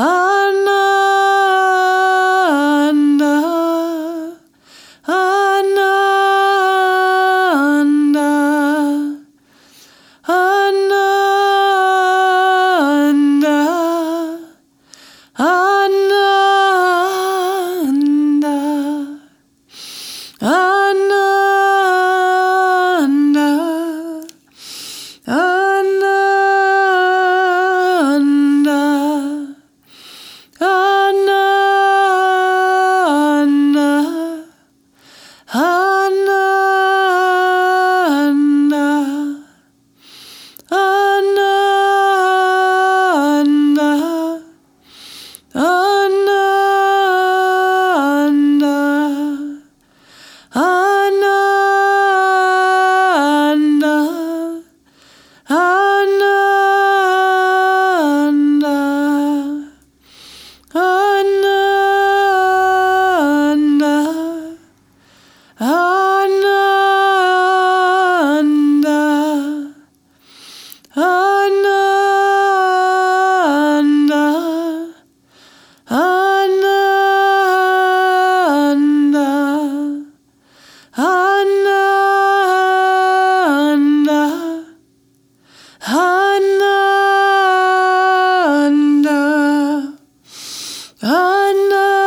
Oh. Oh. Anna.